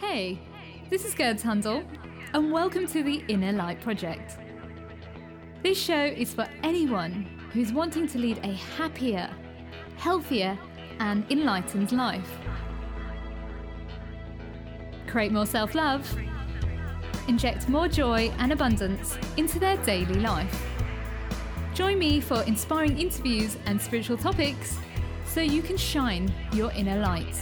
Hey, this is Gerd Tundle, and welcome to the Inner Light Project. This show is for anyone who's wanting to lead a happier, healthier, and enlightened life. Create more self love, inject more joy and abundance into their daily life. Join me for inspiring interviews and spiritual topics so you can shine your inner light.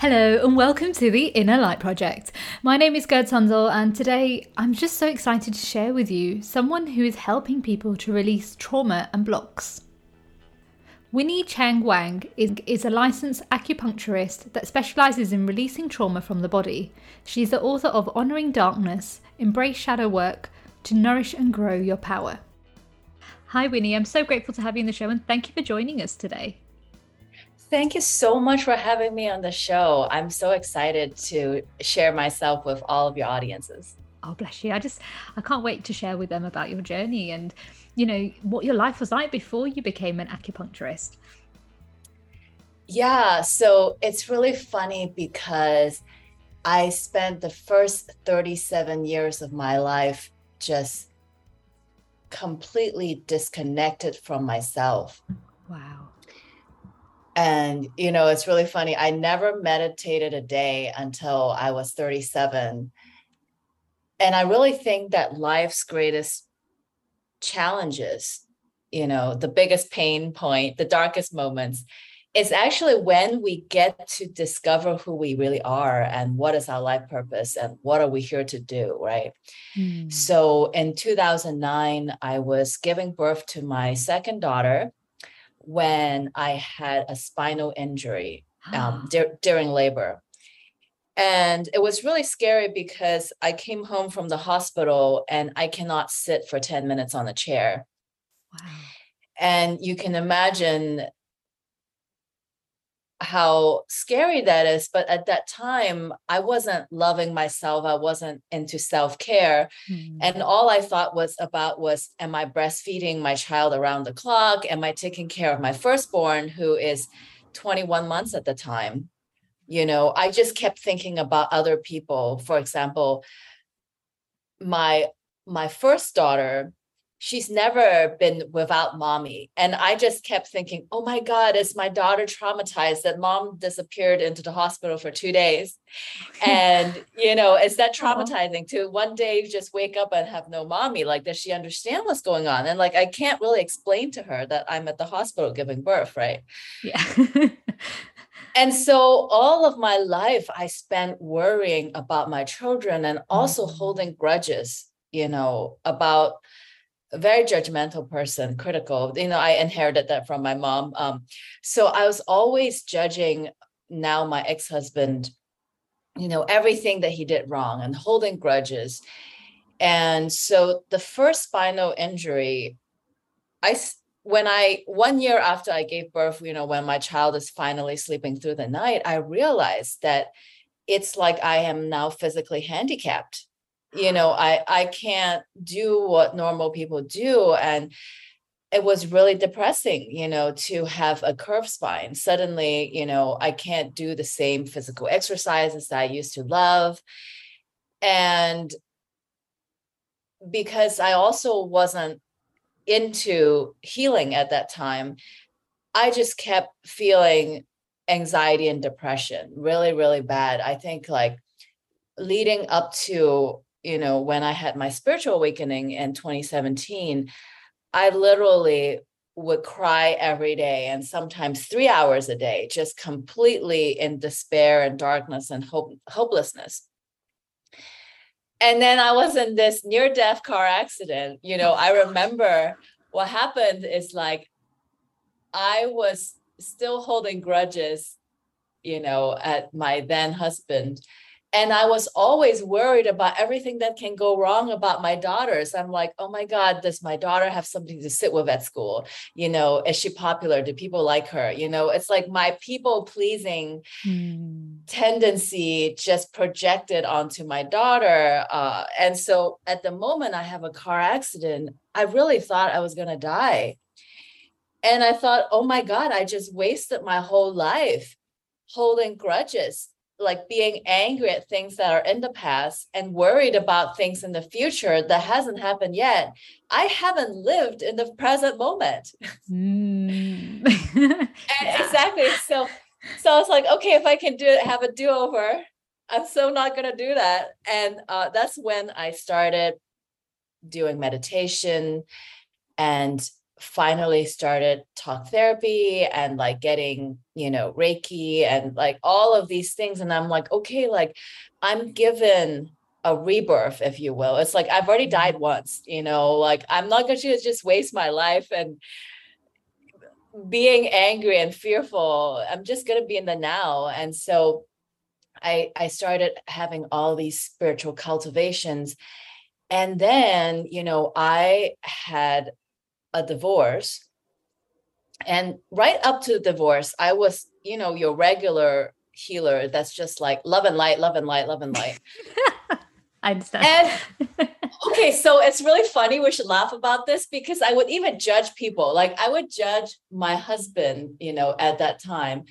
Hello, and welcome to the Inner Light Project. My name is Gerd Tundle, and today I'm just so excited to share with you someone who is helping people to release trauma and blocks. Winnie Chang Wang is, is a licensed acupuncturist that specializes in releasing trauma from the body. She's the author of Honoring Darkness Embrace Shadow Work to Nourish and Grow Your Power. Hi, Winnie. I'm so grateful to have you in the show, and thank you for joining us today. Thank you so much for having me on the show. I'm so excited to share myself with all of your audiences. Oh, bless you. I just, I can't wait to share with them about your journey and, you know, what your life was like before you became an acupuncturist. Yeah. So it's really funny because I spent the first 37 years of my life just completely disconnected from myself. Wow. And, you know, it's really funny. I never meditated a day until I was 37. And I really think that life's greatest challenges, you know, the biggest pain point, the darkest moments, is actually when we get to discover who we really are and what is our life purpose and what are we here to do, right? Mm. So in 2009, I was giving birth to my second daughter when I had a spinal injury um, di- during labor. And it was really scary because I came home from the hospital and I cannot sit for 10 minutes on a chair. Wow. And you can imagine how scary that is but at that time i wasn't loving myself i wasn't into self-care mm. and all i thought was about was am i breastfeeding my child around the clock? Am i taking care of my firstborn who is 21 months at the time? You know i just kept thinking about other people. For example my my first daughter she's never been without mommy. And I just kept thinking, oh my God, is my daughter traumatized that mom disappeared into the hospital for two days? and, you know, is that traumatizing to one day just wake up and have no mommy? Like, does she understand what's going on? And like, I can't really explain to her that I'm at the hospital giving birth, right? Yeah. and so all of my life, I spent worrying about my children and also mm-hmm. holding grudges, you know, about very judgmental person, critical. You know, I inherited that from my mom. Um, so I was always judging now my ex-husband, you know, everything that he did wrong and holding grudges. And so the first spinal injury, I when I one year after I gave birth, you know, when my child is finally sleeping through the night, I realized that it's like I am now physically handicapped you mm-hmm. know i i can't do what normal people do and it was really depressing you know to have a curved spine. Suddenly you know i can't do the same physical exercises that i used to love and because i also wasn't into healing at that time i just kept feeling anxiety and depression really really bad. I think like leading up to you know, when I had my spiritual awakening in 2017, I literally would cry every day and sometimes three hours a day, just completely in despair and darkness and hope, hopelessness. And then I was in this near death car accident. You know, I remember what happened is like I was still holding grudges, you know, at my then husband and i was always worried about everything that can go wrong about my daughters. I'm like oh my god does my daughter have something to sit with at school? You know is she popular? Do people like her? You know it's like my people pleasing mm. tendency just projected onto my daughter uh, and so at the moment i have a car accident i really thought i was going to die. And i thought oh my god i just wasted my whole life holding grudges like being angry at things that are in the past and worried about things in the future that hasn't happened yet i haven't lived in the present moment mm. yeah. exactly so so i was like okay if i can do it have a do-over i'm so not going to do that and uh, that's when i started doing meditation and finally started talk therapy and like getting you know reiki and like all of these things. And i'm like okay like i'm given a rebirth if you will. It's like i've already died mm-hmm. once you know? Like i'm not going to just waste my life and being angry and fearful. I'm just going to be in the now. And so i i started having all these spiritual cultivations. And then you know i had a divorce. And right up to the divorce i was you know your regular healer that's just like love and light love and light love and light. I understand. And okay so it's really funny we should laugh about this because i would even judge people. Like i would judge my husband you know at that time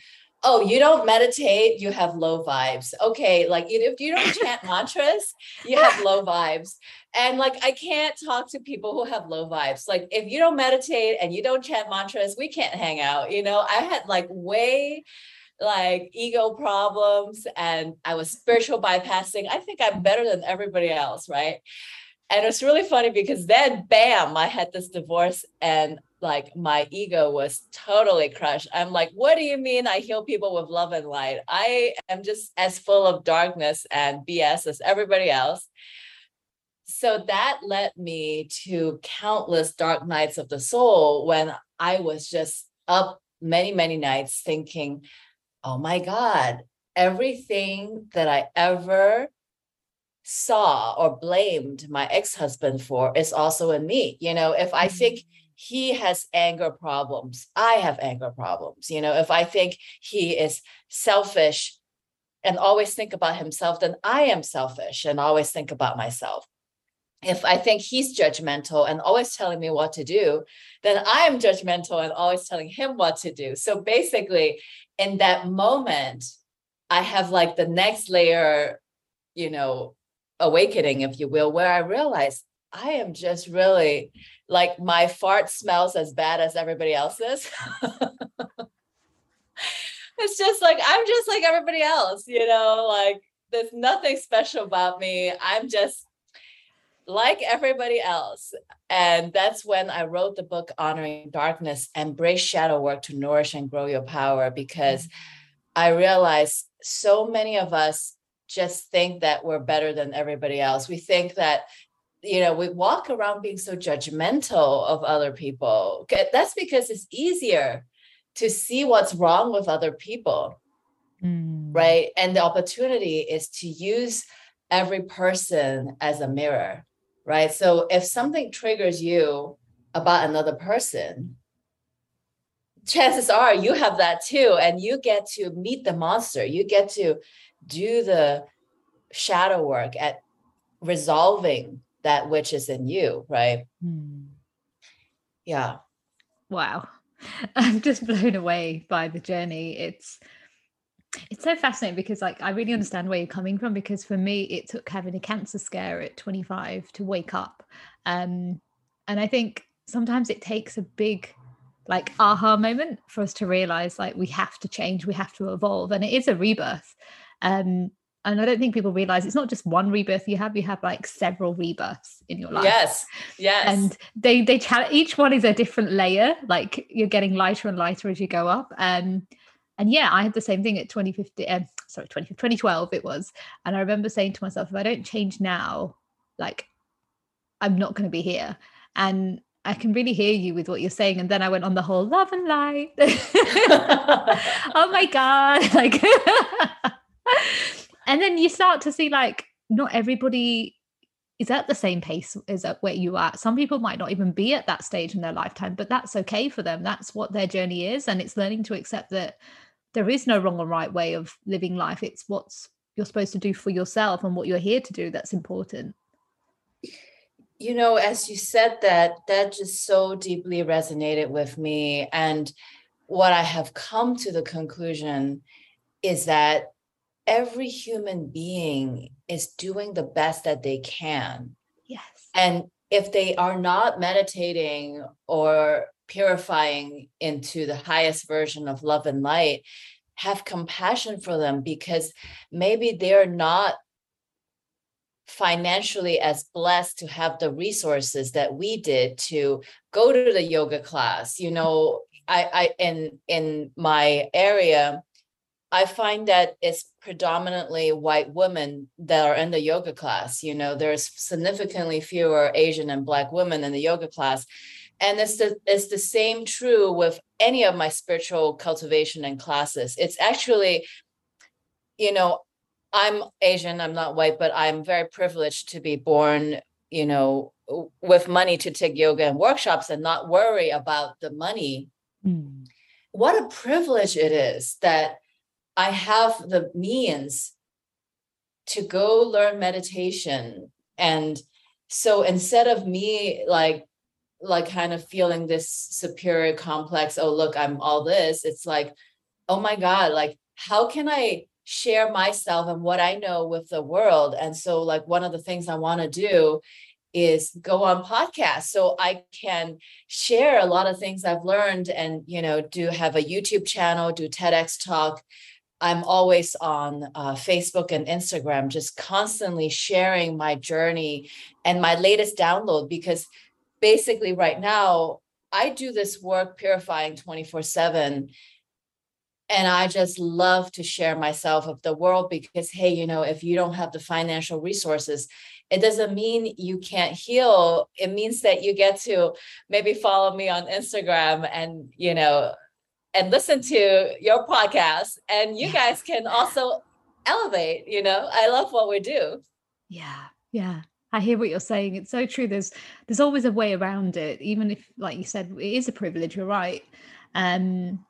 oh you don't meditate you have low vibes. Okay like if you don't chant mantras you have low vibes. And like i can't talk to people who have low vibes. Like if you don't meditate and you don't chant mantras we can't hang out you know? I had like way like ego problems and i was spiritual bypassing. I think i'm better than everybody else right? And it's really funny because then bam i had this divorce and like my ego was totally crushed. I'm like, what do you mean I heal people with love and light? I am just as full of darkness and BS as everybody else. So that led me to countless dark nights of the soul when I was just up many, many nights thinking, oh my God, everything that I ever saw or blamed my ex husband for is also in me. You know, if I think mm-hmm he has anger problems. I have anger problems. You know, if I think he is selfish and always think about himself, then I am selfish and always think about myself. If I think he's judgmental and always telling me what to do, then I am judgmental and always telling him what to do. So basically, in that moment, I have like the next layer, you know, awakening, if you will, where I realize I am just really like my fart smells as bad as everybody else's. it's just like I'm just like everybody else, you know, like there's nothing special about me. I'm just like everybody else. And that's when I wrote the book Honoring Darkness, Embrace Shadow Work to Nourish and Grow Your Power, because mm-hmm. I realized so many of us just think that we're better than everybody else. We think that you know, we walk around being so judgmental of other people. That's because it's easier to see what's wrong with other people. Mm. Right. And the opportunity is to use every person as a mirror. Right. So if something triggers you about another person, chances are you have that too. And you get to meet the monster. You get to do the shadow work at resolving that which is in you, right? Hmm. Yeah. Wow. I'm just blown away by the journey. It's it's so fascinating because like I really understand where you're coming from because for me it took having a cancer scare at 25 to wake up. Um and I think sometimes it takes a big like aha moment for us to realize like we have to change, we have to evolve and it is a rebirth. Um and I don't think people realize it's not just one rebirth you have, you have like several rebirths in your life. Yes. Yes. And they they challenge each one is a different layer. Like you're getting lighter and lighter as you go up. Um and yeah, I had the same thing at 2015, um, sorry, 20, 2012 it was. And I remember saying to myself, if I don't change now, like I'm not going to be here. And I can really hear you with what you're saying. And then I went on the whole love and light. oh my God. Like and then you start to see like not everybody is at the same pace as at where you are. Some people might not even be at that stage in their lifetime, but that's okay for them. That's what their journey is. And it's learning to accept that there is no wrong or right way of living life. It's what's you're supposed to do for yourself and what you're here to do that's important. You know, as you said that, that just so deeply resonated with me. And what I have come to the conclusion is that every human being is doing the best that they can. Yes. And if they are not meditating or purifying into the highest version of love and light, have compassion for them because maybe they're not financially as blessed to have the resources that we did to go to the yoga class you know i i in in my area i find that it's predominantly white women that are in the yoga class you know there's significantly fewer asian and black women in the yoga class. And it's the it's the same true with any of my spiritual cultivation and classes. It's actually you know i'm asian i'm not white but i'm very privileged to be born you know with money to take yoga and workshops and not worry about the money. Mm. what a privilege it is that i have the means to go learn meditation. And so instead of me like like kind of feeling this superior complex oh look i'm all this it's like oh my god like how can i share myself and what i know with the world? And so like one of the things i want to do is go on podcasts so i can share a lot of things i've learned and you know do have a youtube channel do tedx talk i'm always on uh, facebook and instagram just constantly sharing my journey and my latest download because basically right now I do this work purifying 24 7 and I just love to share myself of the world because hey, you know, if you don't have the financial resources, it doesn't mean you can't heal. It means that you get to maybe follow me on Instagram and, you know, and listen to your podcast and you guys can also elevate, you know. I love what we do. Yeah. Yeah. I hear what you're saying. It's so true. There's there's always a way around it, even if, like you said, it is a privilege. You're right, um,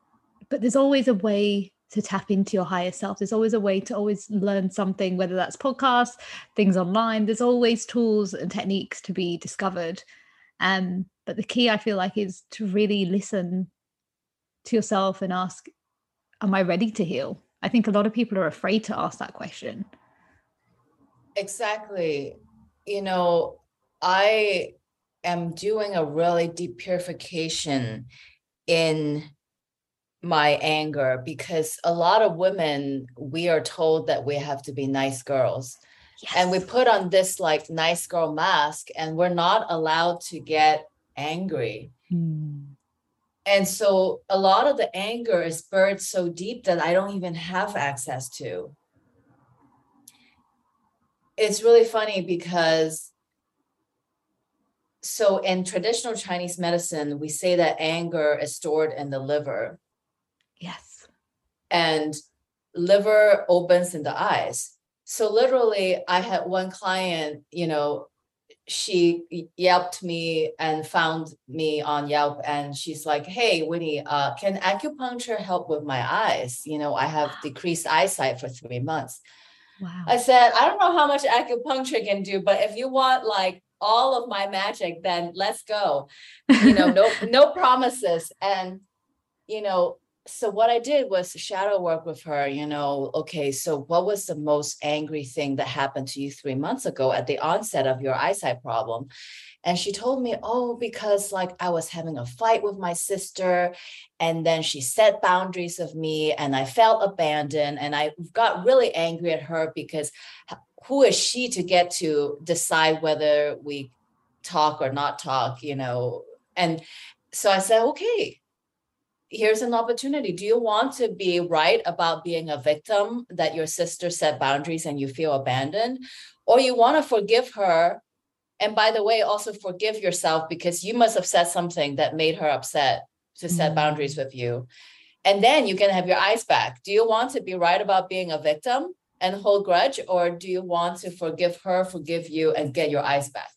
but there's always a way to tap into your higher self. There's always a way to always learn something, whether that's podcasts, things online. There's always tools and techniques to be discovered. Um, but the key, I feel like, is to really listen to yourself and ask, "Am I ready to heal?" I think a lot of people are afraid to ask that question. Exactly you know, I am doing a really deep purification in my anger because a lot of women, we are told that we have to be nice girls. Yes. And we put on this like nice girl mask, and we're not allowed to get angry. Mm. And so a lot of the anger is buried so deep that I don't even have access to it's really funny because so in traditional Chinese medicine, we say that anger is stored in the liver. Yes. And liver opens in the eyes. So literally, I had one client, you know, she yelped me and found me on Yelp and she's like, Hey, Winnie, uh, can acupuncture help with my eyes? You know, I have decreased eyesight for three months. Wow. I said, I don't know how much acupuncture can do, but if you want like all of my magic, then let's go. You know, no, no promises. And, you know, so what I did was shadow work with her, you know, okay, so what was the most angry thing that happened to you three months ago at the onset of your eyesight problem? And she told me, oh, because like I was having a fight with my sister, and then she set boundaries of me, and I felt abandoned, and I got really angry at her because who is she to get to decide whether we talk or not talk, you know? And so I said, okay, here's an opportunity. Do you want to be right about being a victim that your sister set boundaries and you feel abandoned? Or you want to forgive her and by the way, also forgive yourself because you must have said something that made her upset to set mm-hmm. boundaries with you. And then you can have your eyes back. Do you want to be right about being a victim and hold grudge? Or do you want to forgive her, forgive you, and get your eyes back?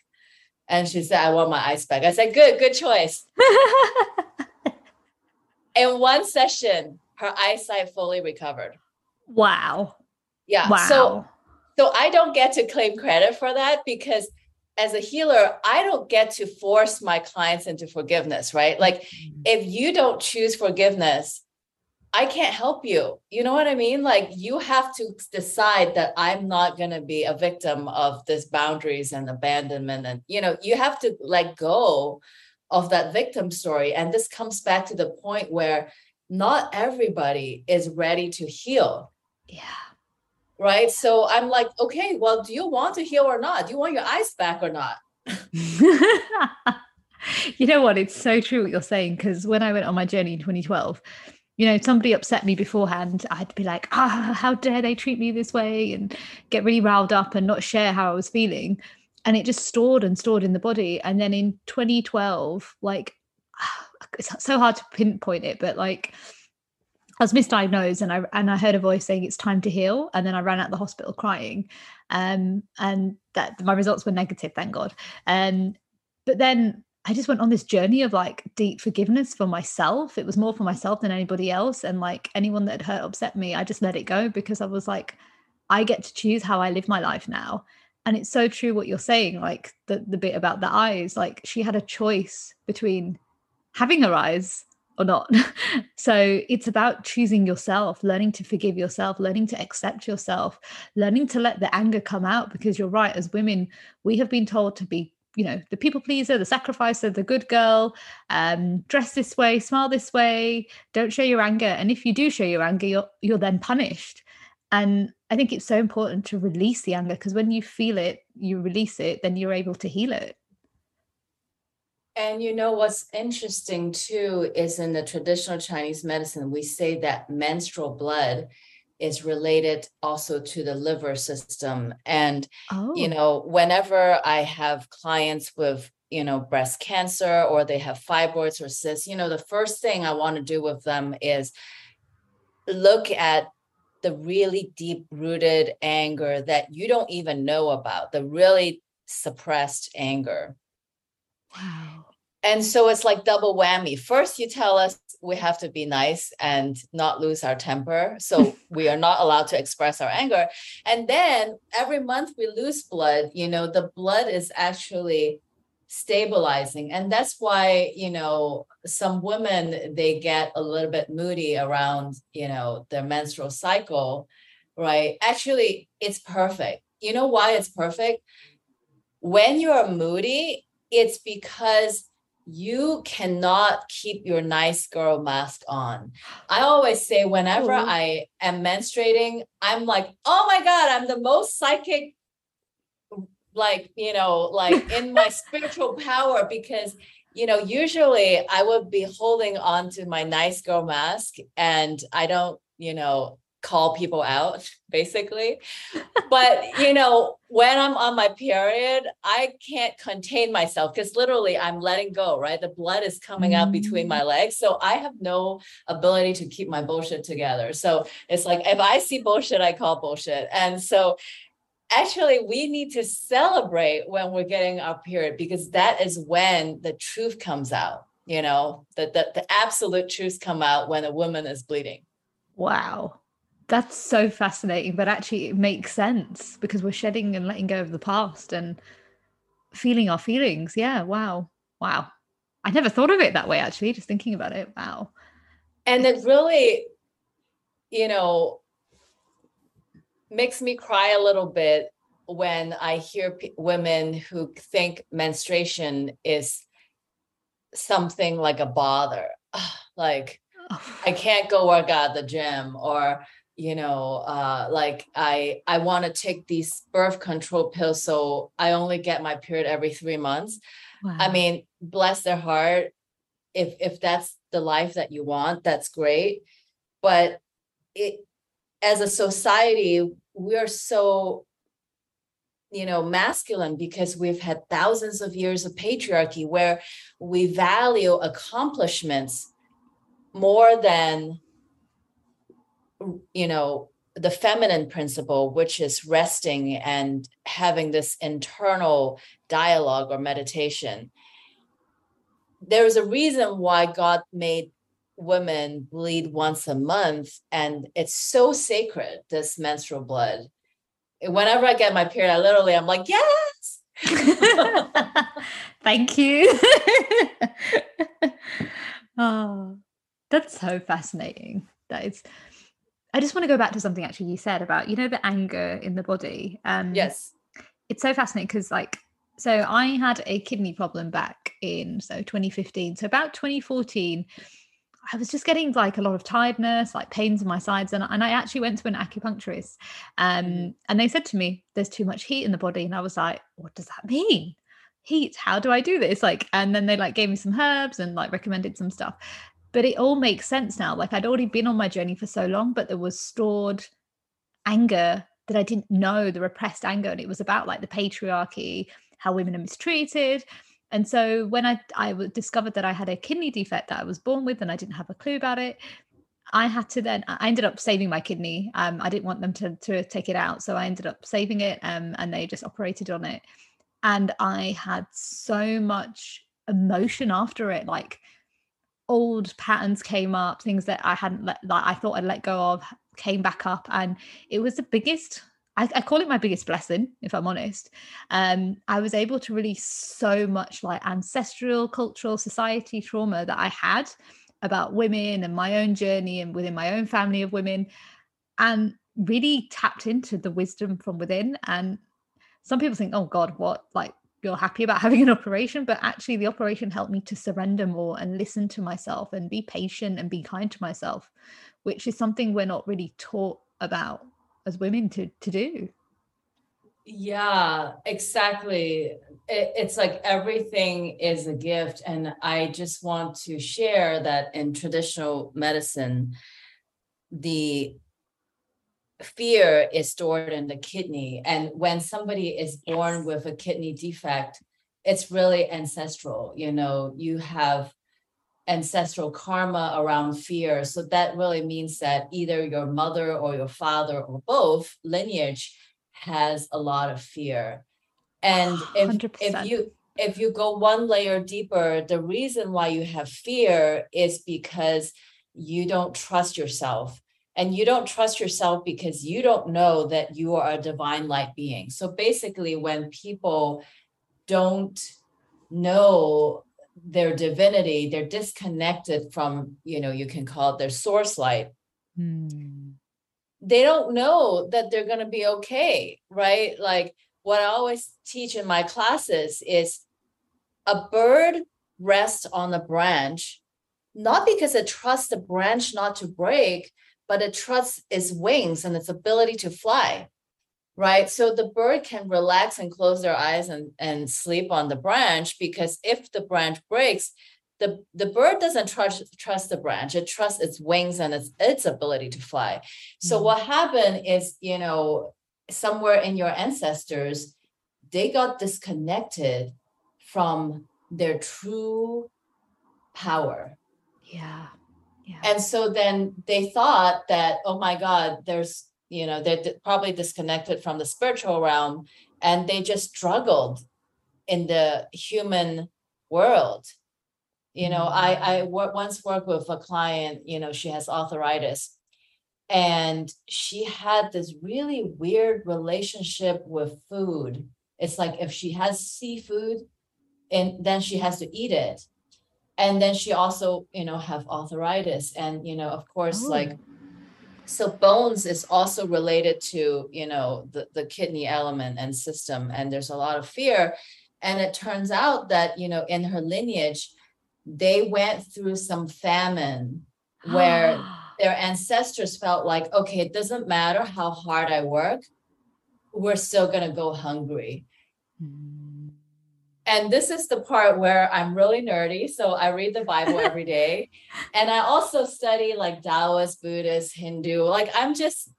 And she said, I want my eyes back. I said, Good, good choice. In one session, her eyesight fully recovered. Wow. Yeah. Wow. So so I don't get to claim credit for that because as a healer, I don't get to force my clients into forgiveness, right? Like mm-hmm. if you don't choose forgiveness, I can't help you. You know what I mean? Like you have to decide that I'm not going to be a victim of this boundaries and abandonment. And, you know, you have to let go of that victim story. And this comes back to the point where not everybody is ready to heal. Yeah. Right. So I'm like, okay, well, do you want to heal or not? Do you want your eyes back or not? you know what? It's so true what you're saying. Because when I went on my journey in 2012, you know, somebody upset me beforehand, I'd be like, ah, how dare they treat me this way and get really riled up and not share how I was feeling. And it just stored and stored in the body. And then in 2012, like, it's so hard to pinpoint it, but like, I was misdiagnosed and I and I heard a voice saying it's time to heal. And then I ran out the hospital crying. Um, and that my results were negative, thank God. Um, but then I just went on this journey of like deep forgiveness for myself. It was more for myself than anybody else. And like anyone that had hurt, upset me, I just let it go because I was like, I get to choose how I live my life now. And it's so true what you're saying, like the, the bit about the eyes. Like she had a choice between having her eyes or not. so it's about choosing yourself, learning to forgive yourself, learning to accept yourself, learning to let the anger come out because you're right. As women, we have been told to be you know the people pleaser the sacrificer the good girl um dress this way smile this way don't show your anger and if you do show your anger you're you're then punished and i think it's so important to release the anger because when you feel it you release it then you're able to heal it and you know what's interesting too is in the traditional chinese medicine we say that menstrual blood is related also to the liver system. And, oh. you know, whenever I have clients with, you know, breast cancer or they have fibroids or cysts, you know, the first thing I want to do with them is look at the really deep rooted anger that you don't even know about, the really suppressed anger. Wow. And so it's like double whammy. First, you tell us we have to be nice and not lose our temper. So we are not allowed to express our anger. And then every month we lose blood, you know, the blood is actually stabilizing. And that's why, you know, some women they get a little bit moody around, you know, their menstrual cycle, right? Actually, it's perfect. You know why it's perfect? When you're moody, it's because you cannot keep your nice girl mask on. I always say, whenever. I am menstruating, I'm like, oh my God, I'm the most psychic, like, you know, like in my spiritual power because, you know, usually I would be holding on to my nice girl mask and I don't, you know, call people out basically. But you know when i'm on my period i can't contain myself because literally i'm letting go right? The blood is coming out between my mm. legs. So i have no ability to keep my bullshit together. So it's like if i see bullshit i call bullshit. And so actually we need to celebrate when we're getting our period because that is when the truth comes out you know the, the, the absolute truth come out when a woman is bleeding. Wow. That's so fascinating but actually it makes sense because we're shedding and letting go of the past and feeling our feelings. Yeah wow. Wow. I never thought of it that way actually just thinking about it. Wow. And it really you know makes me cry a little bit when i hear p- women who think menstruation is something like a bother. Like I can't go work out at the gym or you know uh like i i want to take these birth control pills so i only get my period every three months. Wow. i mean bless their heart if if that's the life that you want that's great. But it as a society we're so you know masculine because we've had thousands of years of patriarchy where we value accomplishments more than you know the feminine principle which is resting and having this internal dialogue or meditation. There's a reason why god made women bleed once a month and it's so sacred this menstrual blood whenever i get my period i literally i'm like yes thank you oh that's so fascinating that is I just want to go back to something actually you said about, you know, the anger in the body. Um yes. It's so fascinating because like so I had a kidney problem back in so 2015. So about 2014, I was just getting like a lot of tiredness, like pains in my sides, and, and I actually went to an acupuncturist, um, mm-hmm. and they said to me, "There's too much heat in the body," and I was like, "What does that mean? Heat? How do I do this?" Like, and then they like gave me some herbs and like recommended some stuff, but it all makes sense now. Like I'd already been on my journey for so long, but there was stored anger that I didn't know, the repressed anger, and it was about like the patriarchy, how women are mistreated and so when I I discovered that I had a kidney defect that I was born with and I didn't have a clue about it, I had to then I ended up saving my kidney. Um, I didn't want them to to take it out, so I ended up saving it. Um, and they just operated on it, and I had so much emotion after it, like old patterns came up, things that I hadn't let, like I thought I'd let go of came back up, and it was the biggest I, I, call it my biggest blessing, if I'm honest. Um, I was able to release so much like ancestral, cultural, society trauma that I had about women and my own journey and within my own family of women, and really tapped into the wisdom from within. And some people think, oh God, what? Like, you're happy about having an operation, but actually, the operation helped me to surrender more and listen to myself and be patient and be kind to myself, which is something we're not really taught about as women to to do. Yeah exactly. It, it's like everything is a gift and i just want to share that in traditional medicine the fear is stored in the kidney and when somebody is born with a kidney defect it's really ancestral you know you have ancestral karma around fear. So that really means that either your mother or your father or both lineage has a lot of fear. And if, if you if you go one layer deeper, the reason why you have fear is because you don't trust yourself. And you don't trust yourself because you don't know that you are a divine light being. So basically, when people don't know their divinity they're disconnected from you know you can call it their source light. Hmm. they don't know that they're going to be okay right? Like what i always teach in my classes is a bird rests on the branch not because it trusts the branch not to break but it trusts its wings and its ability to fly right? So the bird can relax and close their eyes and, and sleep on the branch because if the branch breaks, the, the bird doesn't trust trust the branch, it trusts its wings and its its ability to fly. So mm-hmm. what happened is, you know, somewhere in your ancestors, they got disconnected from their true power. Yeah. Yeah. And so then they thought that, oh my God, there's you know they're probably disconnected from the spiritual realm and they just struggled in the human world you know i i mm. once worked with a client you know she has arthritis and she had this really weird relationship with food it's like if she has seafood and then she has to eat it and then she also you know have arthritis and you know of course oh. like so bones is also related to you know the, the kidney element and system and there's a lot of fear. And it turns out that you know in her lineage they went through some famine where their ancestors felt like okay it doesn't matter how hard i work we're still going to go hungry. Mm-hmm and this is the part where I'm really nerdy. So I read the Bible every day. and I also study like Taoist, Buddhist, Hindu. Like I'm just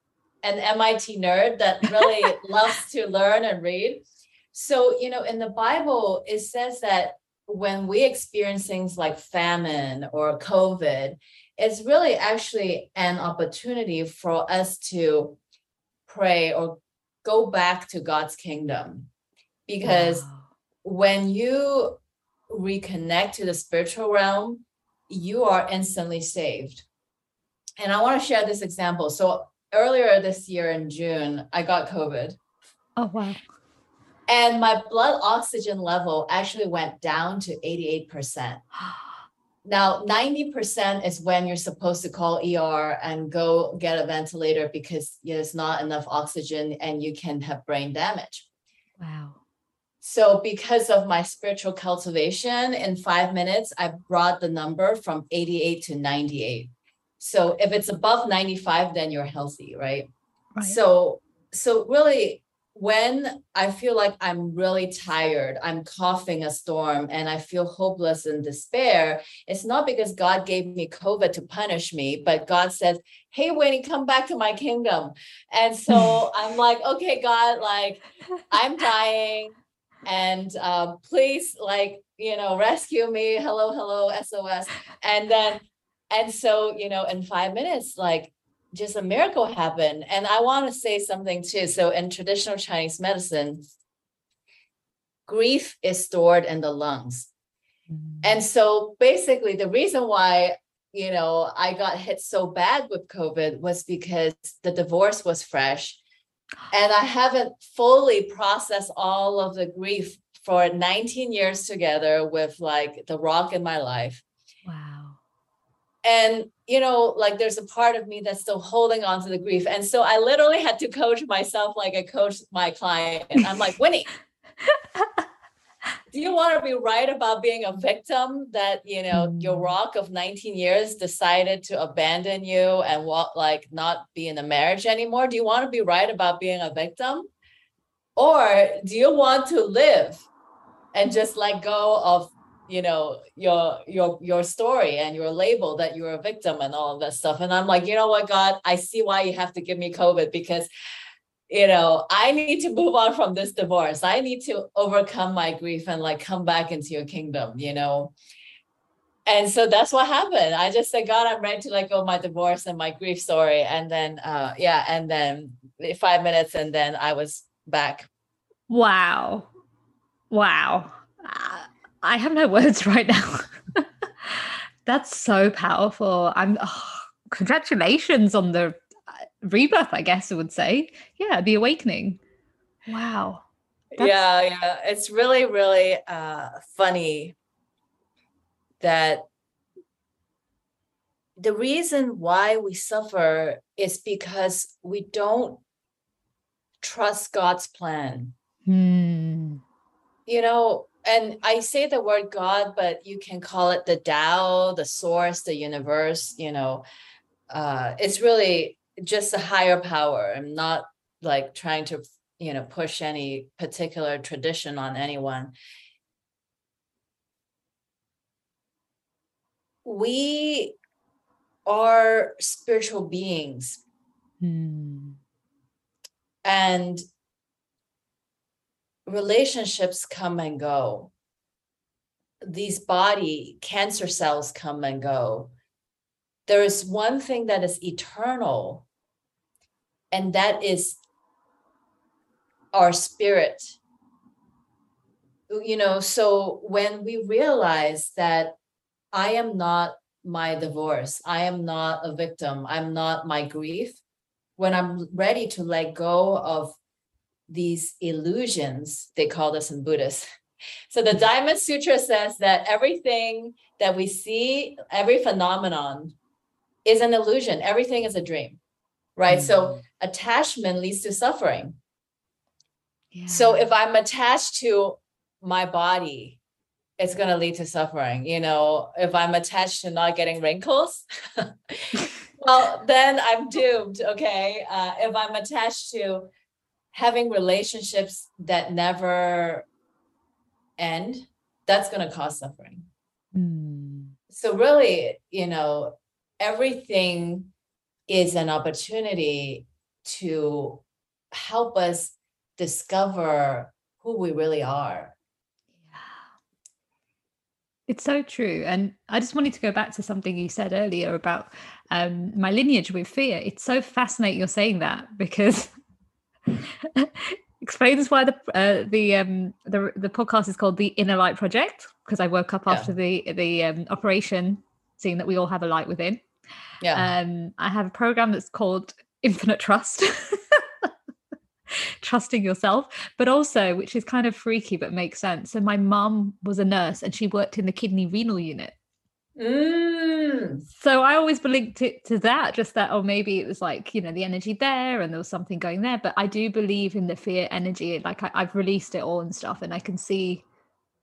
an MIT nerd that really loves to learn and read. So, you know, in the Bible, it says that when we experience things like famine or COVID, it's really actually an opportunity for us to pray or go back to God's kingdom because. Wow when you reconnect to the spiritual realm, you are instantly saved. And I want to share this example. So earlier this year in June, I got COVID. Oh, wow. And my blood oxygen level actually went down to 88%. now 90% is when you're supposed to call ER and go get a ventilator because there's not enough oxygen and you can have brain damage. Wow. So, because of my spiritual cultivation, in five minutes, I brought the number from 88 to 98. So, if it's above 95, then you're healthy, right? right. So, so really, when I feel like I'm really tired, I'm coughing a storm, and I feel hopeless and despair, it's not because God gave me COVID to punish me, but God says, Hey, Winnie, come back to my kingdom. And so I'm like, Okay, God, like I'm dying, and uh, please, like, you know, rescue me. Hello, hello, SOS. And then, and so, you know, in five minutes, like just a miracle happened. And I want to say something too. So in traditional Chinese medicine, grief is stored in the lungs. Mm-hmm. And so basically the reason why you know I got hit so bad with COVID was because the divorce was fresh and I haven't fully processed all of the grief for 19 years together with like the rock in my life. Wow. And you know, like there's a part of me that's still holding on to the grief. And so I literally had to coach myself like I coach my client. I'm like, Winnie, do you want to be right about being a victim that, you know, your mm. rock of 19 years decided to abandon you and what like not be in a marriage anymore? Do you want to be right about being a victim? Or do you want to live and just let go of you know your your your story and your label that you're a victim and all of that stuff and i'm like you know what god i see why you have to give me covid because you know i need to move on from this divorce. I need to overcome my grief and like come back into your kingdom you know? And so that's what happened. I just said god i'm ready to let go of my divorce and my grief story and then uh yeah and then five minutes and then i was back. Wow. Wow. Uh, I have no words right now. That's so powerful. I'm oh, congratulations on the rebirth, I guess I would say. Yeah, the awakening. Wow. That's... Yeah, yeah. It's really, really uh, funny that the reason why we suffer is because we don't trust God's plan. Hmm. You know, and I say the word God, but you can call it the Tao, the source, the universe, you know, uh, it's really just a higher power. I'm not like trying to, you know, push any particular tradition on anyone. We are spiritual beings. Hmm. And relationships come and go these body cancer cells come and go there is one thing that is eternal and that is our spirit you know so when we realize that i am not my divorce i am not a victim i'm not my grief when i'm ready to let go of these illusions, they call this in Buddhist. So the Diamond Sutra says that everything that we see, every phenomenon is an illusion. Everything is a dream, right? Mm-hmm. So attachment leads to suffering. Yeah. So if I'm attached to my body, it's going to lead to suffering. You know, if I'm attached to not getting wrinkles, well, then I'm doomed. Okay. Uh, if I'm attached to having relationships that never end, that's going to cause suffering. Mm. So, really, you know, everything is an opportunity to help us discover who we really are. Yeah. It's so true. And I just wanted to go back to something you said earlier about um, my lineage with fear. It's so fascinating you're saying that because explains why the uh, the um the the podcast is called the Inner Light Project because I woke up after the the um, operation, seeing that we all have a light within. Yeah. Um, I have a program that's called Infinite Trust. trusting yourself but also which is kind of freaky but makes sense so my mum was a nurse and she worked in the kidney renal unit Mm. So I always linked it to that, just that, oh, maybe it was like, you know, the energy there and there was something going there. But I do believe in the fear energy. Like I, I've released it all and stuff, and I can see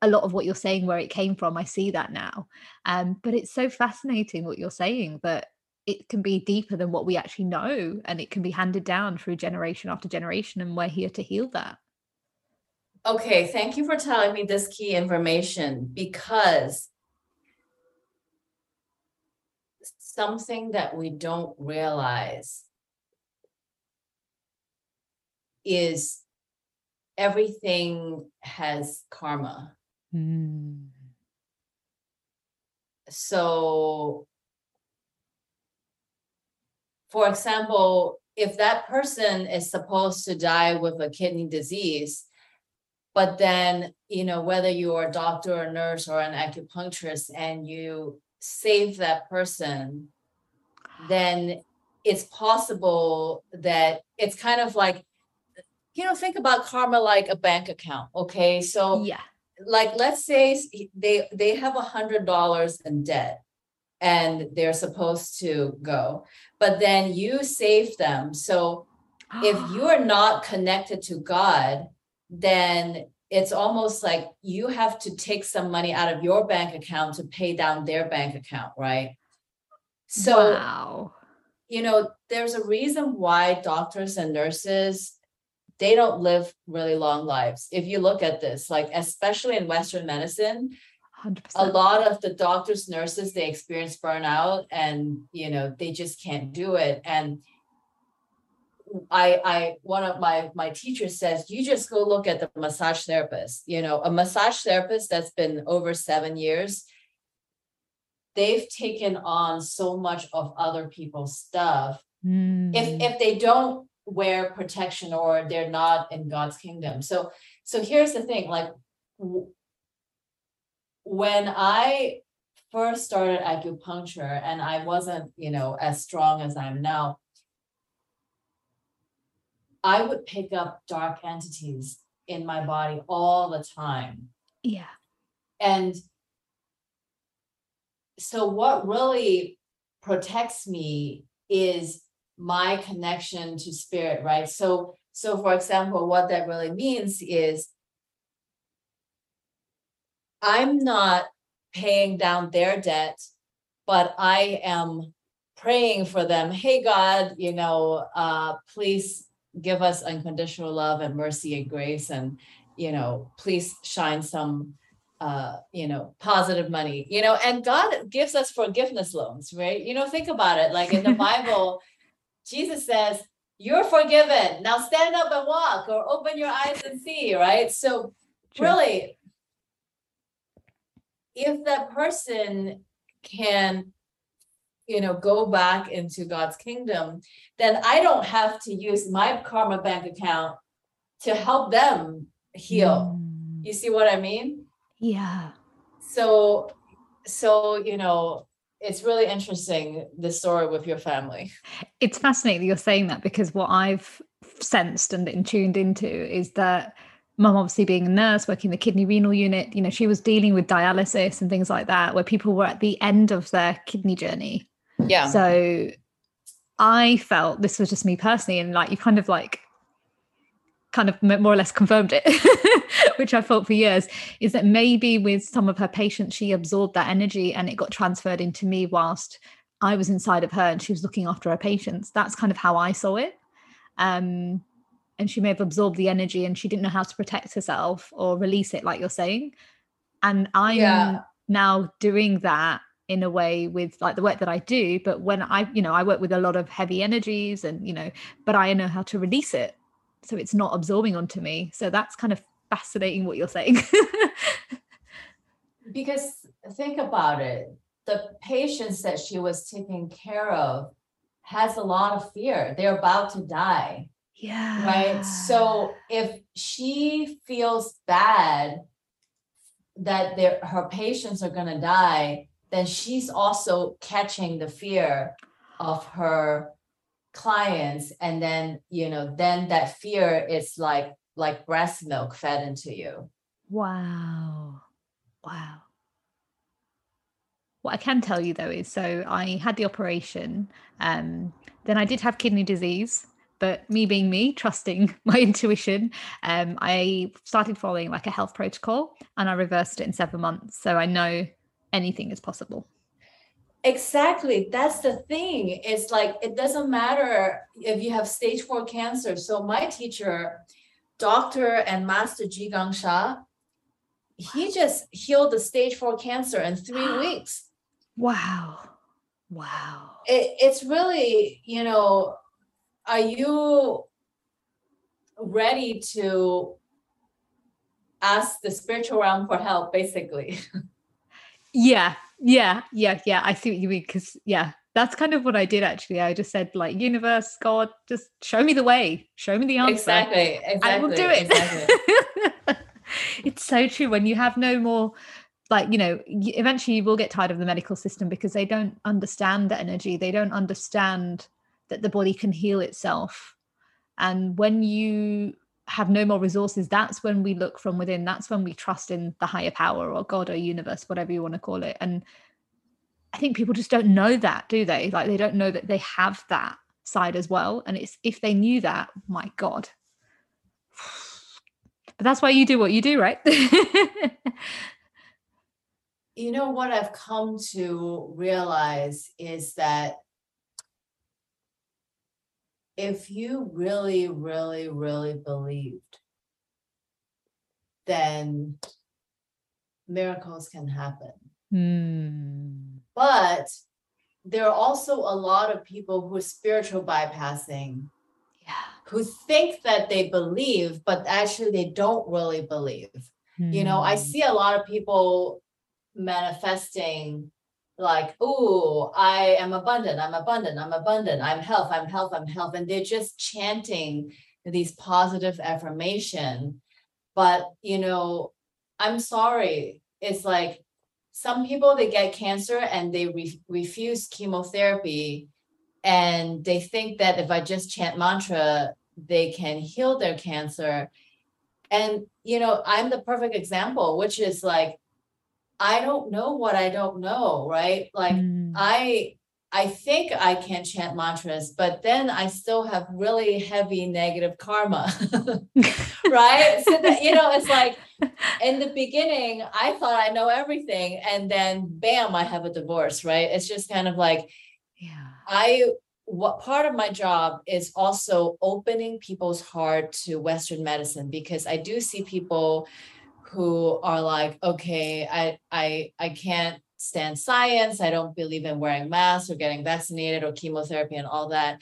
a lot of what you're saying where it came from. I see that now. Um, but it's so fascinating what you're saying that it can be deeper than what we actually know and it can be handed down through generation after generation. And we're here to heal that. Okay, thank you for telling me this key information because something that we don't realize is everything has karma. Mm. So, for example, if that person is supposed to die with a kidney disease, but then, you know, whether you're a doctor or a nurse or an acupuncturist and you save that person, then it's possible that it's kind of like, you know, think about karma like a bank account. Okay. So, yeah. Like, let's say they they have a hundred dollars in debt and they're supposed to go, but then you save them. So if you're not connected to God, then it's almost like you have to take some money out of your bank account to pay down their bank account, right? So, wow. you know, there's a reason why doctors and nurses they don't live really long lives. If you look at this, like especially in Western medicine, 100%. a lot of the doctors, nurses, they experience burnout and you know they just can't do it. And I, I, one of my my teachers says, you just go look at the massage therapist. You know, a massage therapist that's been over seven years, they've taken on so much of other people's stuff. Mm. If if they don't wear protection or they're not in God's kingdom. So so here's the thing, like when I first started acupuncture and I wasn't, you know, as strong as I'm now I would pick up dark entities in my body all the time. Yeah. And so, what really protects me is my connection to spirit, right? So, so for example, what that really means is I'm not paying down their debt, but I am praying for them. Hey, God, you know, uh, please give us unconditional love and mercy and grace and you know please shine some uh you know positive money you know and god gives us forgiveness loans right you know think about it like in the bible jesus says you're forgiven. Now stand up and walk or open your eyes and see right? So True. really if that person can you know go back into god's kingdom then i don't have to use my karma bank account to help them heal. Mm. you see what i mean? Yeah. So so you know it's really interesting the story with your family it's fascinating that you're saying that because what i've sensed and tuned into is that mum obviously being a nurse working the kidney renal unit you know she was dealing with dialysis and things like that where people were at the end of their kidney journey yeah. So I felt this was just me personally, and like you kind of like kind of more or less confirmed it, which I felt for years, is that maybe with some of her patients, she absorbed that energy and it got transferred into me whilst I was inside of her and she was looking after her patients. That's kind of how I saw it. Um, and she may have absorbed the energy and she didn't know how to protect herself or release it, like you're saying. And I'm yeah. now doing that in a way with like the work that I do. But when I, you know, I work with a lot of heavy energies and, you know, but I know how to release it. So it's not absorbing onto me. So that's kind of fascinating what you're saying. because think about it the patients that she was taking care of has a lot of fear. They're about to die. Yeah. Right. So if she feels bad that her patients are going to die, then she's also catching the fear of her clients and then you know then that fear is like like breast milk fed into you wow wow what I can tell you though is so I had the operation. Um, then I did have kidney disease, but me being me, trusting my intuition, um, I started following like a health protocol and I reversed it in seven months. So I know anything is possible. Exactly. That's the thing. It's like it doesn't matter if you have stage four cancer. So my teacher, Dr. and Master Zhi Gang Sha, he just healed the stage four cancer in three weeks. Wow. Wow. It, it's really, you know, are you ready to ask the spiritual realm for help, basically? yeah. Yeah. Yeah. Yeah. I see what you mean. Cause yeah, that's kind of what I did actually. I just said, like, universe, God, just show me the way, show me the answer. Exactly. Exactly. I will do it. Exactly. it's so true. When you have no more like you know eventually you will get tired of the medical system because they don't understand the energy they don't understand that the body can heal itself and when you have no more resources that's when we look from within that's when we trust in the higher power or god or universe whatever you want to call it. And i think people just don't know that do they? Like they don't know that they have that side as well. And it's if they knew that my god. But that's why you do what you do right? You know what I've come to realize is that if you really, really, really believed, then miracles can happen. Mm. But there are also a lot of people who are spiritual bypassing, yeah. who think that they believe, but actually they don't really believe. Mm. You know, I hmm. see a lot of people manifesting like, oh, I am abundant, I'm abundant, I'm abundant, I'm health, I'm health, I'm health. And they're just chanting these positive affirmation. But you know, I'm sorry. It's like some people they get cancer and they re- refuse chemotherapy and they think that if I just chant mantra, they can heal their cancer. And you know, I'm the perfect example, which is like I don't know what I don't know, right? Like mm. I I think I can chant mantras, but then I still have really heavy negative karma. right? So that, you know, it's like in the beginning, I thought I know everything and then bam, I have a divorce, right? It's just kind of like yeah. I what part of my job is also opening people's heart to western medicine because I do see people who are like, okay, I I I can't stand science. I don't believe in wearing masks or getting vaccinated or chemotherapy and all that.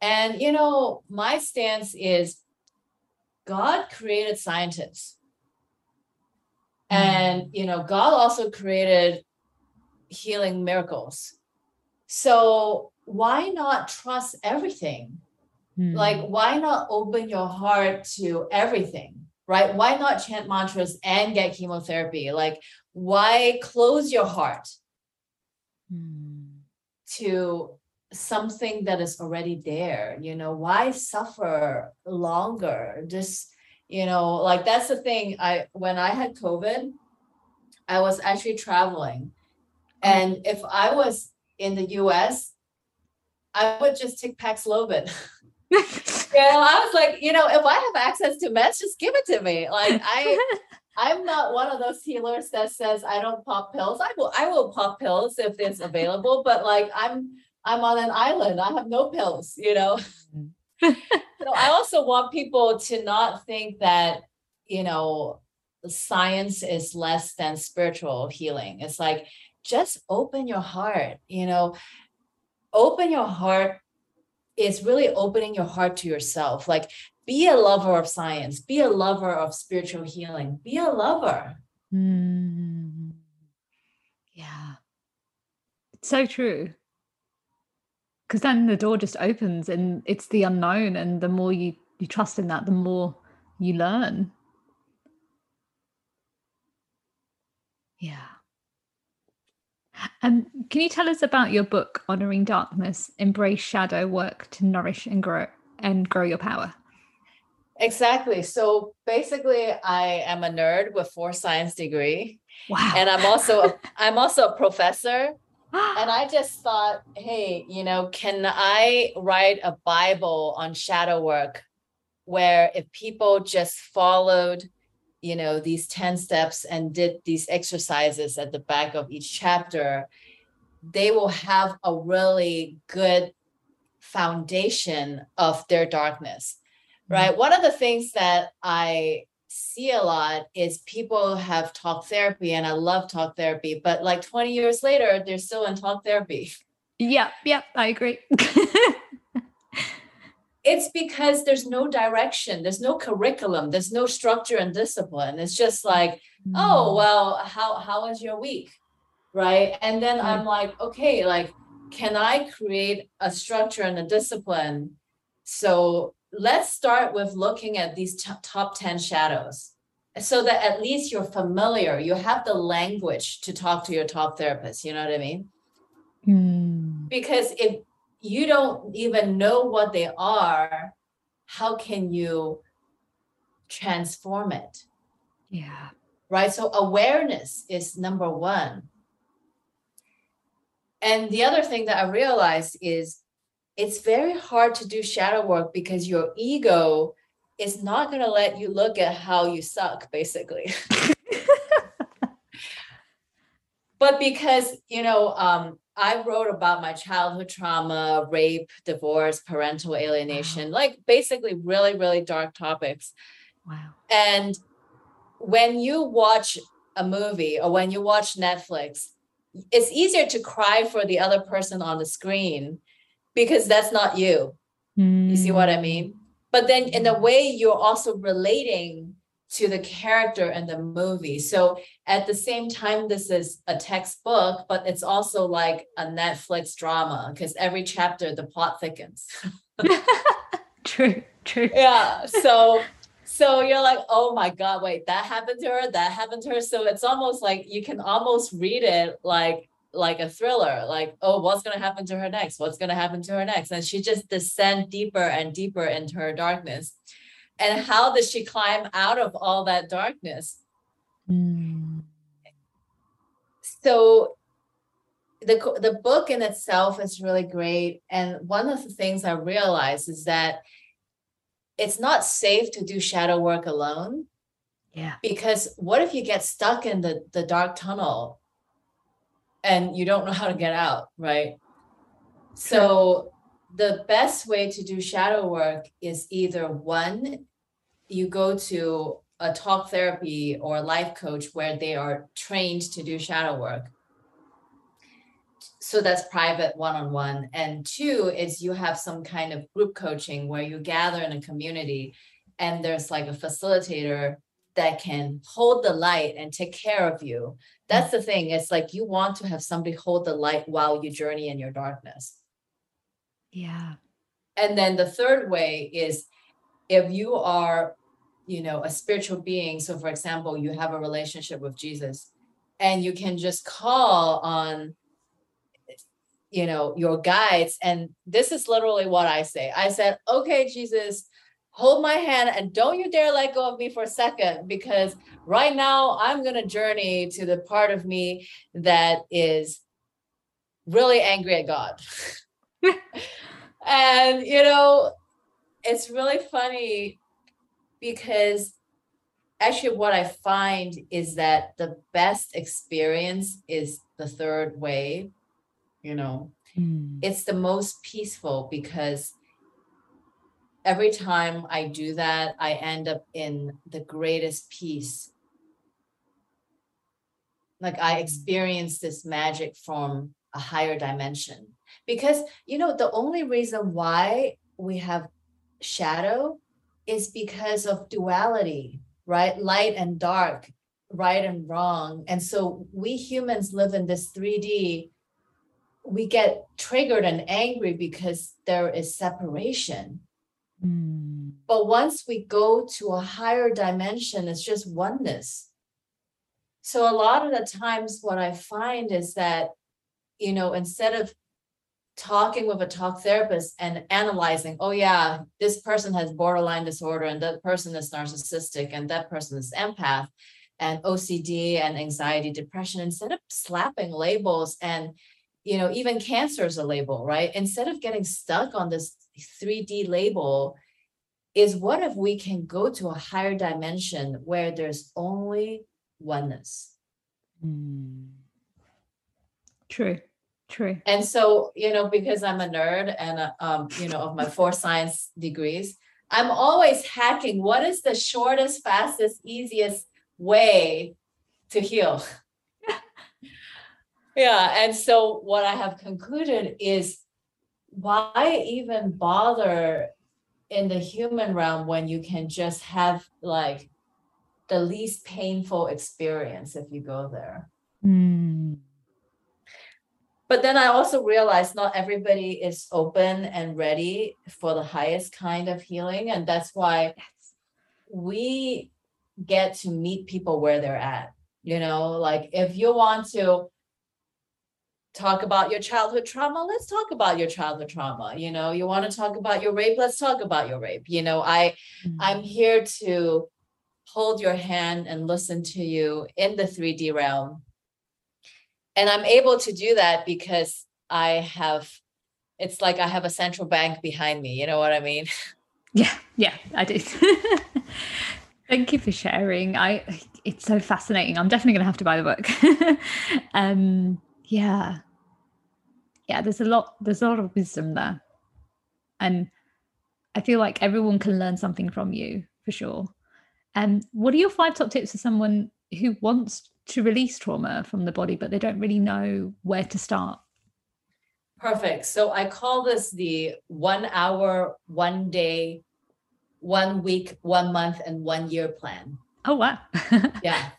And you know, my stance is God created scientists. And you know, God also created healing miracles. So why not trust everything? Mm. Like, why not open your heart to everything? Right? Why not chant mantras and get chemotherapy? Like, why close your heart mm. to something that is already there? You know, why suffer longer? Just, you know, like that's the thing. I when I had COVID, I was actually traveling. Oh. And if I was in the US, I would just take Paxlovid. yeah, I was like, you know, if I have access to meds, just give it to me. Like I I'm not one of those healers that says I don't pop pills. I will I will pop pills if it's available, but like I'm I'm on an island. I have no pills, you know. Mm-hmm. so I also want people to not think that, you know, science is less than spiritual healing. It's like just open your heart, you know, open your heart is really opening your heart to yourself. Like be a lover of science, be a lover of spiritual healing, be a lover. Mm. Yeah. It's so true. Because then the door just opens and it's the unknown. And the more you, you trust in that, the more you learn. Yeah. Um, can you tell us about your book, Honoring Darkness: Embrace Shadow Work to Nourish and Grow and Grow Your Power? Exactly. So basically, I am a nerd with four science degree. Wow. And I'm also a, I'm also a professor. And I just thought, hey, you know, can I write a Bible on shadow work where if people just followed, you know, these 10 steps and did these exercises at the back of each chapter, they will have a really good foundation of their darkness right? Mm-hmm. one of the things that i see a lot is people have talk therapy and i love talk therapy but like 20 years later they're still in talk therapy. Yeah yeah i agree it's because there's no direction there's no curriculum there's no structure and discipline. It's just like mm. oh well how how was your week? Right? And then i'm like okay like can i create a structure and a discipline? So let's start with looking at these t- top 10 shadows so that at least you're familiar. You have the language to talk to your top therapist. You know what i mean? Mm. because if you don't even know what they are how can you transform it? Yeah. Right? So awareness is number one. And the other thing that i realized is it's very hard to do shadow work because your ego is not going to let you look at how you suck basically. But because you know um, i wrote about my childhood trauma rape divorce parental alienation wow. like basically really really dark topics wow and when you watch a movie or when you watch netflix it's easier to cry for the other person on the screen because that's not you. Mm. You see what I mean? But then in a way, you're also relating to the character in the movie. So at the same time, this is a textbook, but it's also like a Netflix drama because every chapter the plot thickens. true, true. Yeah. So so you're like, oh my God, wait, that happened to her, that happened to her. So it's almost like you can almost read it like like a thriller like oh what's going to happen to her next what's going to happen to her next and she just descend deeper and deeper into her darkness and how does she climb out of all that darkness? Mm. so the the book in itself is really great. And one of the things i realized is that it's not safe to do shadow work alone yeah. because what if you get stuck in the the dark tunnel and you don't know how to get out, right? So the best way to do shadow work is either one, you go to a talk therapy or life coach where they are trained to do shadow work. So that's private one on one. And two is you have some kind of group coaching where you gather in a community and there's like a facilitator that can hold the light and take care of you. That's the thing. It's like you want to have somebody hold the light while you journey in your darkness. Yeah. And then the third way is if you are, you know, a spiritual being. So, for example, you have a relationship with Jesus and you can just call on you know your guides and this is literally what i say i said okay jesus hold my hand and don't you dare let go of me for a second because right now I'm going to journey to the part of me that is really angry at God. and, you know, it's really funny because actually what I find is that the best experience is the third way, you know. Mm. It's the most peaceful because every time I do that, I end up in the greatest peace. Like I mm. experience this magic from a higher dimension. Because, you know, the only reason why we have shadow is because of duality, right? Light and dark, right and wrong. And so we humans live in this 3D. We get triggered and angry because there is separation Mm. But once we go to a higher dimension, it's just oneness. So a lot of the times, what I find is that, you know, instead of talking with a talk therapist and analyzing, oh yeah, this person has borderline disorder and that person is narcissistic and that person is empath and OCD and anxiety, depression, instead of slapping labels and you know, even cancer is a label, right? Instead of getting stuck on this 3D label, is what if we can go to a higher dimension where there's only oneness? Mm. True. True. And so, you know, because I'm a nerd and, uh, um, you know, of my four science degrees, I'm always hacking what is the shortest, fastest, easiest way to heal. yeah. And so, what I have concluded is why even bother in the human realm when you can just have like the least painful experience if you go there? Mm but then I also realized not everybody is open and ready for the highest kind of healing. And that's why we get to meet people where they're at. You know, like if you want to talk about your childhood trauma, let's talk about your childhood trauma. You know, you want to talk about your rape, let's talk about your rape. You know, I mm-hmm. I'm here to hold your hand and listen to you in the 3D realm and i'm able to do that because i have it's like i have a central bank behind me you know what i mean? Yeah yeah i do. Thank you for sharing. I it's so fascinating. I'm definitely going to have to buy the book. Um yeah. Yeah there's a lot there's a lot of wisdom there. And i feel like everyone can learn something from you for sure. And um, what are your five top tips for someone who wants to release trauma from the body, but they don't really know where to start. Perfect. So I call this the one hour, one day, one week, one month, and one year plan. Oh, wow. yeah.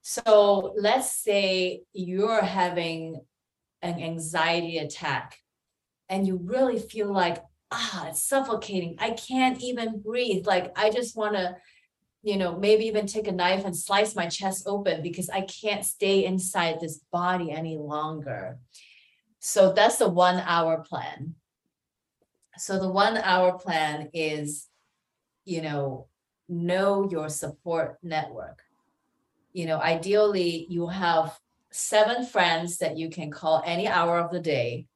So let's say you're having an anxiety attack and you really feel like, ah, it's suffocating. I can't even breathe. Like, I just want to you know, maybe even take a knife and slice my chest open because I can't stay inside this body any longer. So that's the one hour plan. So the one hour plan is, you know, know your support network. You know, ideally, you have seven friends that you can call any hour of the day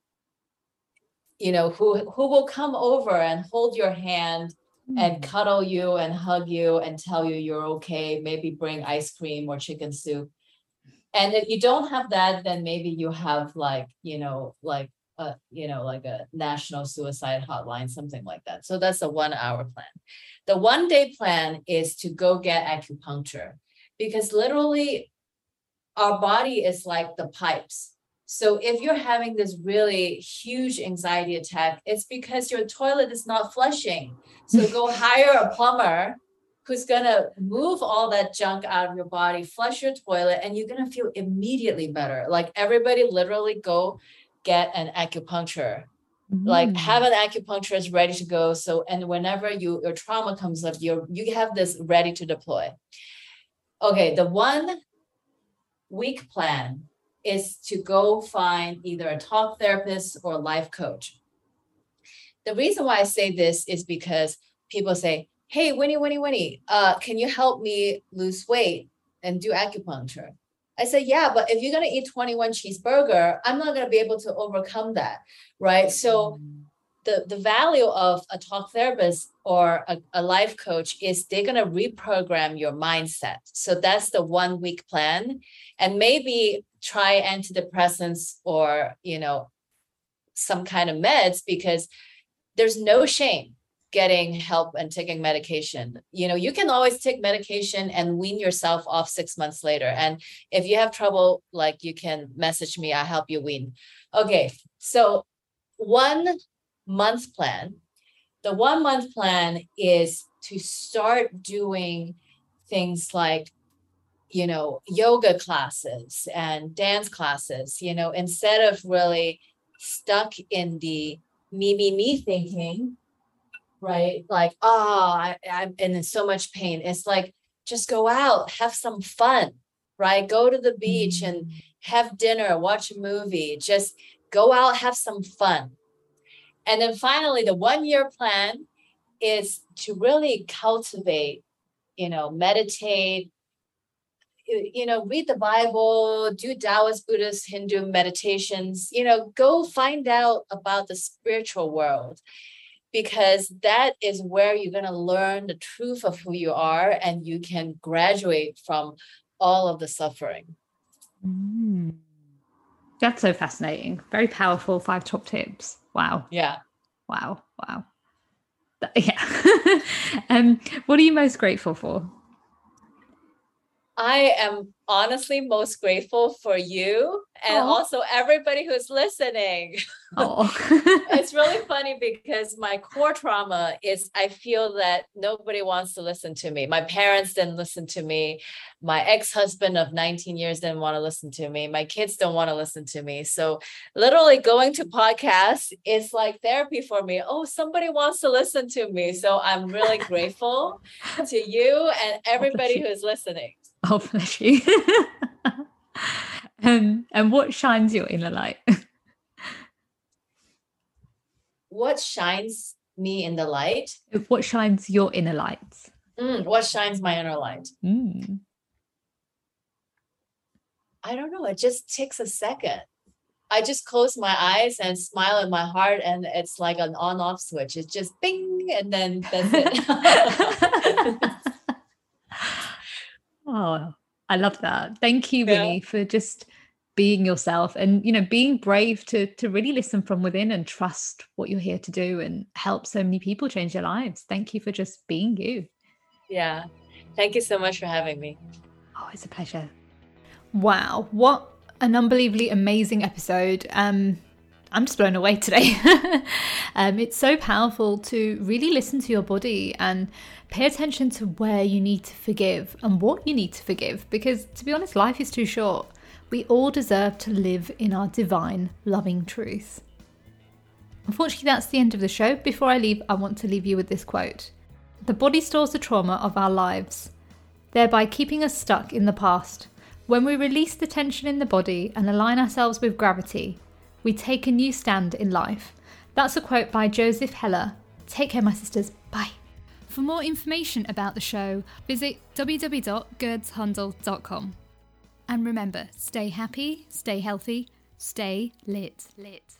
you know who who will come over and hold your hand and hmm. cuddle you and hug you and tell you you're okay, maybe bring ice cream or chicken soup. And if you don't have that, then maybe you have like, you know, like a, you know, like a national suicide hotline, something like that. So that's a one hour plan. The one day plan is to go get acupuncture because literally our body is like the pipes so if you're having this really huge anxiety attack, it's because your toilet is not flushing. So go hire a plumber who's going to move all that junk out of your body, flush your toilet, and you're going to feel immediately better. Like everybody literally go get an acupuncture. Mm-hmm. Like have an acupuncturist ready to go. So and whenever you your trauma comes up, you you have this ready to deploy. Okay, the one week plan is to go find either a talk therapist or a life coach. The reason why I say this is because people say, Hey, Winnie, Winnie, Winnie, uh, can you help me lose weight and do acupuncture? I say, yeah, but if you're going to eat 21 cheeseburger, I'm not going to be able to overcome that. Right. So mm the, the value of a talk therapist or a, a life coach is they're going to reprogram your mindset. So that's the one week plan. And maybe try antidepressants or, you know, some kind of meds because there's no shame getting help and taking medication. You know, you can always take medication and wean yourself off six months later. And if you have trouble, like you can message me, i help you wean. Okay. So one month plan. The one month plan is to start doing things like you know yoga classes and dance classes you know instead of really stuck in the me me me thinking right like oh I, i'm in so much pain it's like just go out have some fun right go to the beach and mm. have dinner watch a movie just go out, have some fun. And then finally, the one year plan is to really cultivate, you know, meditate, you know, read the Bible, do Taoist, Buddhist, Hindu meditations, you know, go find out about the spiritual world because that is where you're going to learn the truth of who you are and you can graduate from all of the suffering. Mm. That's so fascinating. Very powerful five top tips. Wow. Yeah. Wow. Wow. Yeah. um, what are you most grateful for? I am honestly most grateful for you and Aww. also everybody who's listening. It's really funny because my core trauma is I feel that nobody wants to listen to me. My parents didn't listen to me. My ex-husband of 19 years didn't want to listen to me. My kids don't want to listen to me. So literally going to podcasts is like therapy for me. Oh, somebody wants to listen to me. So I'm really grateful to you and everybody who's listening. Oh, bless you. um, and what shines your inner light? what shines me in the light? What shines your inner light? Mm, what shines my inner light? Mm. I don't know. It just takes a second. I just close my eyes and smile in my heart, and it's like an on off switch. It's just bing, and then that's it. Oh, I love that. Thank you, Winnie, yeah. for just being yourself and you know being brave to to really listen from within and trust what you're here to do and help so many people change their lives. Thank you for just being you. Yeah. Thank you so much for having me. Oh, it's a pleasure. Wow, what an unbelievably amazing episode. Um I'm just blown away today. um, it's so powerful to really listen to your body and pay attention to where you need to forgive and what you need to forgive. Because to be honest, life is too short. We all deserve to live in our divine, loving truth. Unfortunately, that's the end of the show. Before I leave, I want to leave you with this quote The body stores the trauma of our lives, thereby keeping us stuck in the past. When we release the tension in the body and align ourselves with gravity, we take a new stand in life. That's a quote by Joseph Heller. Take care, my sisters. Bye. For more information about the show, visit www.gerdshandel.com. And remember, stay happy, stay healthy, stay lit. Lit.